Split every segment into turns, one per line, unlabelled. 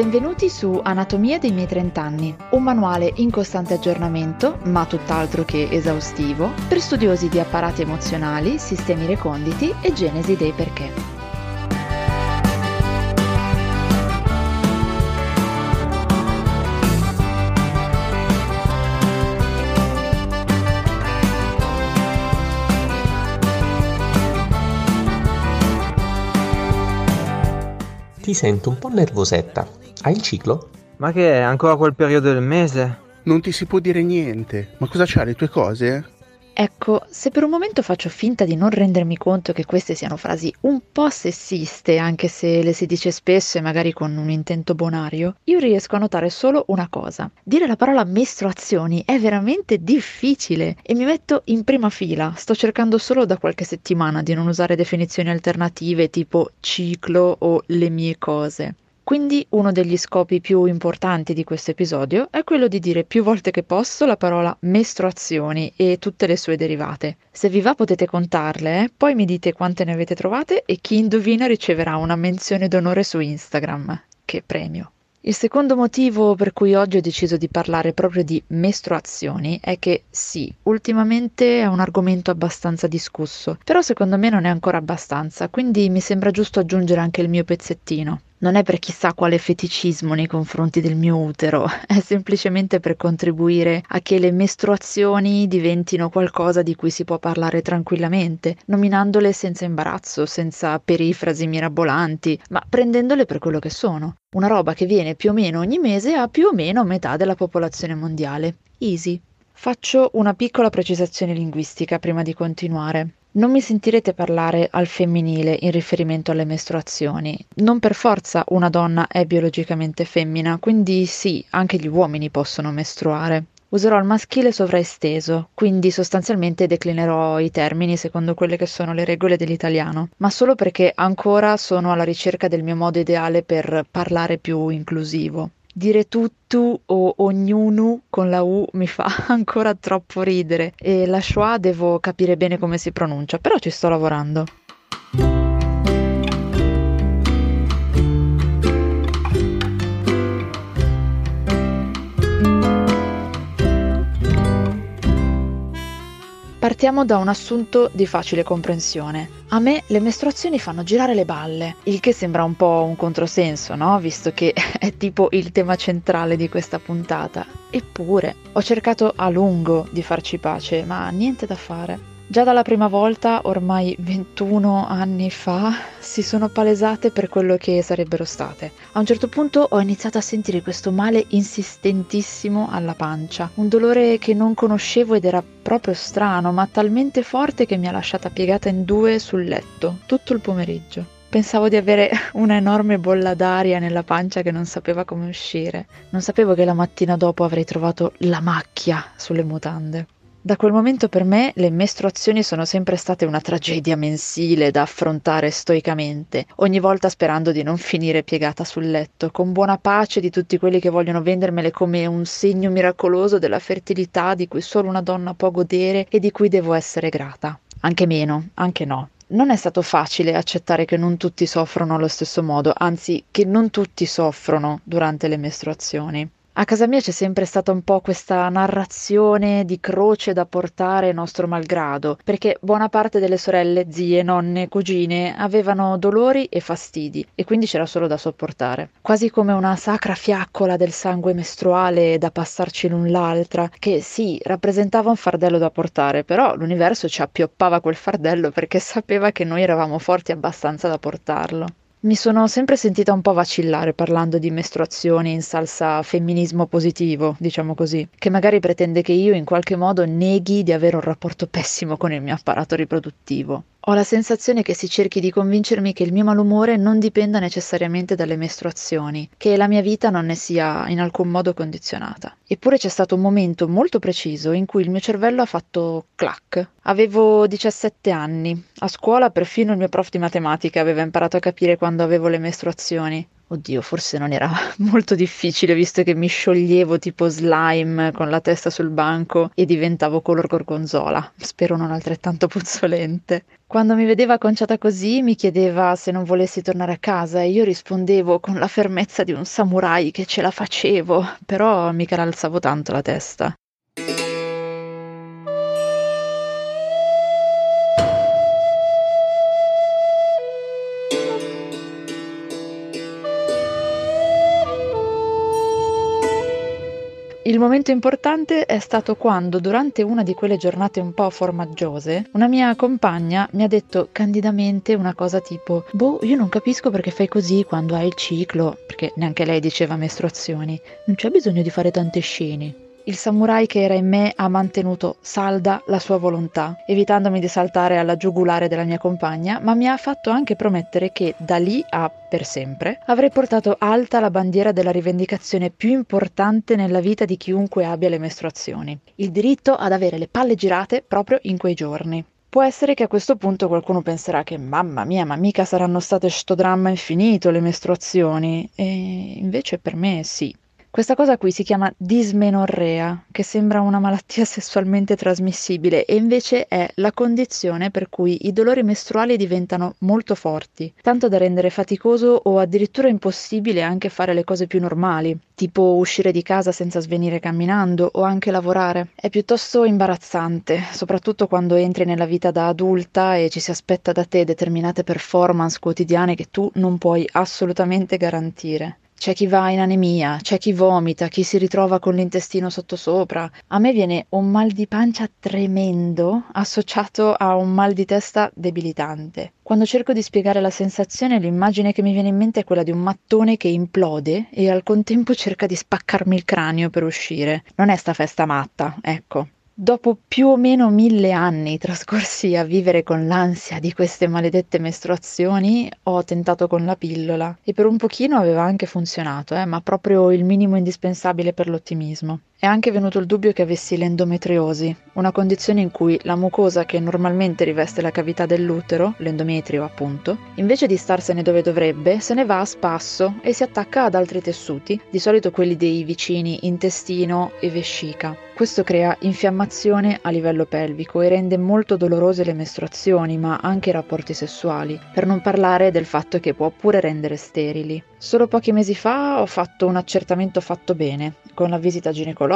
Benvenuti su Anatomia dei miei 30 anni, un manuale in costante aggiornamento, ma tutt'altro che esaustivo, per studiosi di apparati emozionali, sistemi reconditi e genesi dei perché.
Ti sento un po' nervosetta. Hai il ciclo?
Ma che è? Ancora quel periodo del mese?
Non ti si può dire niente. Ma cosa c'ha le tue cose?
Ecco, se per un momento faccio finta di non rendermi conto che queste siano frasi un po' sessiste, anche se le si dice spesso e magari con un intento bonario, io riesco a notare solo una cosa. Dire la parola mestruazioni è veramente difficile e mi metto in prima fila. Sto cercando solo da qualche settimana di non usare definizioni alternative tipo ciclo o le mie cose. Quindi uno degli scopi più importanti di questo episodio è quello di dire più volte che posso la parola mestruazioni e tutte le sue derivate. Se vi va potete contarle, eh? poi mi dite quante ne avete trovate e chi indovina riceverà una menzione d'onore su Instagram. Che premio! Il secondo motivo per cui oggi ho deciso di parlare proprio di mestruazioni è che sì, ultimamente è un argomento abbastanza discusso, però secondo me non è ancora abbastanza, quindi mi sembra giusto aggiungere anche il mio pezzettino non è per chissà quale feticismo nei confronti del mio utero, è semplicemente per contribuire a che le mestruazioni diventino qualcosa di cui si può parlare tranquillamente, nominandole senza imbarazzo, senza perifrasi mirabolanti, ma prendendole per quello che sono. Una roba che viene più o meno ogni mese a più o meno metà della popolazione mondiale. Easy. Faccio una piccola precisazione linguistica prima di continuare. Non mi sentirete parlare al femminile in riferimento alle mestruazioni. Non per forza una donna è biologicamente femmina, quindi sì, anche gli uomini possono mestruare. Userò il maschile sovraesteso, quindi sostanzialmente declinerò i termini secondo quelle che sono le regole dell'italiano, ma solo perché ancora sono alla ricerca del mio modo ideale per parlare più inclusivo. Dire tutto o ognuno con la U mi fa ancora troppo ridere e la schwa devo capire bene come si pronuncia, però ci sto lavorando. Partiamo da un assunto di facile comprensione. A me le mestruazioni fanno girare le balle, il che sembra un po' un controsenso, no? Visto che è tipo il tema centrale di questa puntata. Eppure, ho cercato a lungo di farci pace, ma niente da fare. Già dalla prima volta, ormai 21 anni fa, si sono palesate per quello che sarebbero state. A un certo punto ho iniziato a sentire questo male insistentissimo alla pancia, un dolore che non conoscevo ed era proprio strano, ma talmente forte che mi ha lasciata piegata in due sul letto tutto il pomeriggio. Pensavo di avere una enorme bolla d'aria nella pancia che non sapeva come uscire. Non sapevo che la mattina dopo avrei trovato la macchia sulle mutande. Da quel momento per me le mestruazioni sono sempre state una tragedia mensile da affrontare stoicamente, ogni volta sperando di non finire piegata sul letto, con buona pace di tutti quelli che vogliono vendermele come un segno miracoloso della fertilità di cui solo una donna può godere e di cui devo essere grata. Anche meno, anche no. Non è stato facile accettare che non tutti soffrono allo stesso modo, anzi che non tutti soffrono durante le mestruazioni. A casa mia c'è sempre stata un po' questa narrazione di croce da portare nostro malgrado, perché buona parte delle sorelle, zie, nonne, cugine avevano dolori e fastidi e quindi c'era solo da sopportare. Quasi come una sacra fiaccola del sangue mestruale da passarci l'un l'altra, che sì, rappresentava un fardello da portare, però l'universo ci appioppava quel fardello perché sapeva che noi eravamo forti abbastanza da portarlo. Mi sono sempre sentita un po' vacillare parlando di mestruazioni in salsa femminismo positivo, diciamo così, che magari pretende che io in qualche modo neghi di avere un rapporto pessimo con il mio apparato riproduttivo. Ho la sensazione che si cerchi di convincermi che il mio malumore non dipenda necessariamente dalle mestruazioni, che la mia vita non ne sia in alcun modo condizionata. Eppure c'è stato un momento molto preciso in cui il mio cervello ha fatto clac. Avevo 17 anni. A scuola perfino il mio prof di matematica aveva imparato a capire quando avevo le mestruazioni. Oddio, forse non era molto difficile visto che mi scioglievo tipo slime con la testa sul banco e diventavo color gorgonzola. Spero non altrettanto puzzolente. Quando mi vedeva conciata così mi chiedeva se non volessi tornare a casa e io rispondevo con la fermezza di un samurai che ce la facevo, però mica l'alzavo tanto la testa. Il momento importante è stato quando, durante una di quelle giornate un po' formaggiose, una mia compagna mi ha detto candidamente una cosa tipo: Boh, io non capisco perché fai così quando hai il ciclo, perché neanche lei diceva mestruazioni. Non c'è bisogno di fare tante scene. Il samurai che era in me ha mantenuto salda la sua volontà, evitandomi di saltare alla giugulare della mia compagna, ma mi ha fatto anche promettere che da lì a per sempre avrei portato alta la bandiera della rivendicazione più importante nella vita di chiunque abbia le mestruazioni, il diritto ad avere le palle girate proprio in quei giorni. Può essere che a questo punto qualcuno penserà che mamma mia, ma mica saranno state sto dramma infinito le mestruazioni, e invece per me sì. Questa cosa qui si chiama dismenorrea, che sembra una malattia sessualmente trasmissibile e invece è la condizione per cui i dolori mestruali diventano molto forti, tanto da rendere faticoso o addirittura impossibile anche fare le cose più normali, tipo uscire di casa senza svenire camminando o anche lavorare. È piuttosto imbarazzante, soprattutto quando entri nella vita da adulta e ci si aspetta da te determinate performance quotidiane che tu non puoi assolutamente garantire. C'è chi va in anemia, c'è chi vomita, chi si ritrova con l'intestino sottosopra. A me viene un mal di pancia tremendo associato a un mal di testa debilitante. Quando cerco di spiegare la sensazione, l'immagine che mi viene in mente è quella di un mattone che implode e al contempo cerca di spaccarmi il cranio per uscire. Non è sta festa matta, ecco. Dopo più o meno mille anni trascorsi a vivere con l'ansia di queste maledette mestruazioni, ho tentato con la pillola e per un pochino aveva anche funzionato, eh, ma proprio il minimo indispensabile per l'ottimismo. È anche venuto il dubbio che avessi l'endometriosi, una condizione in cui la mucosa che normalmente riveste la cavità dell'utero, l'endometrio appunto, invece di starsene dove dovrebbe, se ne va a spasso e si attacca ad altri tessuti, di solito quelli dei vicini intestino e vescica. Questo crea infiammazione a livello pelvico e rende molto dolorose le mestruazioni, ma anche i rapporti sessuali, per non parlare del fatto che può pure rendere sterili. Solo pochi mesi fa ho fatto un accertamento fatto bene, con la visita ginecologica,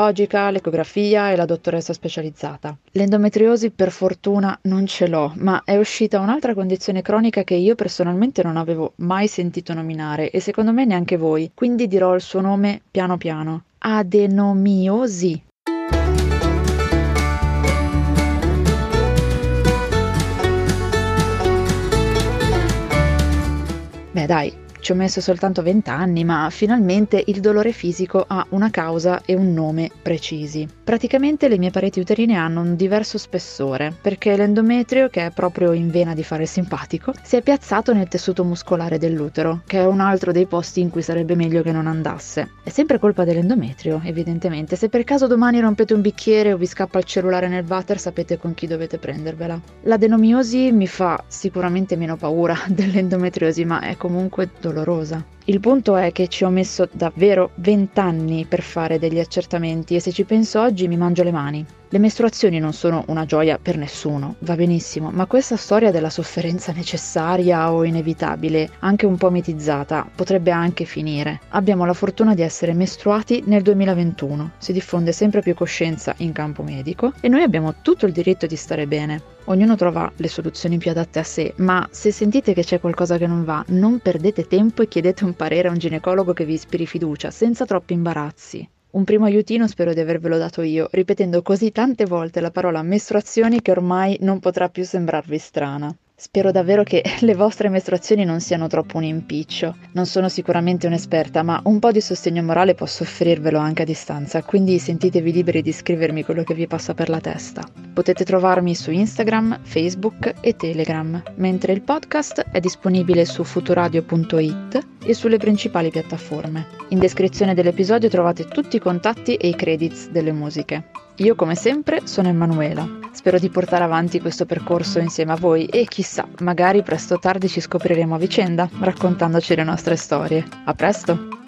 l'ecografia e la dottoressa specializzata. L'endometriosi per fortuna non ce l'ho, ma è uscita un'altra condizione cronica che io personalmente non avevo mai sentito nominare e secondo me neanche voi, quindi dirò il suo nome piano piano. Adenomiosi. Beh dai, ci ho messo soltanto 20 anni, ma finalmente il dolore fisico ha una causa e un nome precisi. Praticamente le mie pareti uterine hanno un diverso spessore, perché l'endometrio, che è proprio in vena di fare simpatico, si è piazzato nel tessuto muscolare dell'utero, che è un altro dei posti in cui sarebbe meglio che non andasse. È sempre colpa dell'endometrio, evidentemente. Se per caso domani rompete un bicchiere o vi scappa il cellulare nel water, sapete con chi dovete prendervela. L'adenomiosi mi fa sicuramente meno paura dell'endometriosi, ma è comunque dolorosa dolorosa. Il punto è che ci ho messo davvero 20 anni per fare degli accertamenti e se ci penso oggi mi mangio le mani. Le mestruazioni non sono una gioia per nessuno, va benissimo, ma questa storia della sofferenza necessaria o inevitabile, anche un po' mitizzata, potrebbe anche finire. Abbiamo la fortuna di essere mestruati nel 2021, si diffonde sempre più coscienza in campo medico e noi abbiamo tutto il diritto di stare bene. Ognuno trova le soluzioni più adatte a sé, ma se sentite che c'è qualcosa che non va, non perdete tempo e chiedete un parere a un ginecologo che vi ispiri fiducia, senza troppi imbarazzi. Un primo aiutino spero di avervelo dato io, ripetendo così tante volte la parola mestruazioni che ormai non potrà più sembrarvi strana. Spero davvero che le vostre mestruazioni non siano troppo un impiccio. Non sono sicuramente un'esperta, ma un po' di sostegno morale posso offrirvelo anche a distanza, quindi sentitevi liberi di scrivermi quello che vi passa per la testa. Potete trovarmi su Instagram, Facebook e Telegram, mentre il podcast è disponibile su futuradio.it e sulle principali piattaforme. In descrizione dell'episodio trovate tutti i contatti e i credits delle musiche. Io come sempre sono Emanuela. Spero di portare avanti questo percorso insieme a voi e chissà, magari presto o tardi ci scopriremo a vicenda raccontandoci le nostre storie. A presto!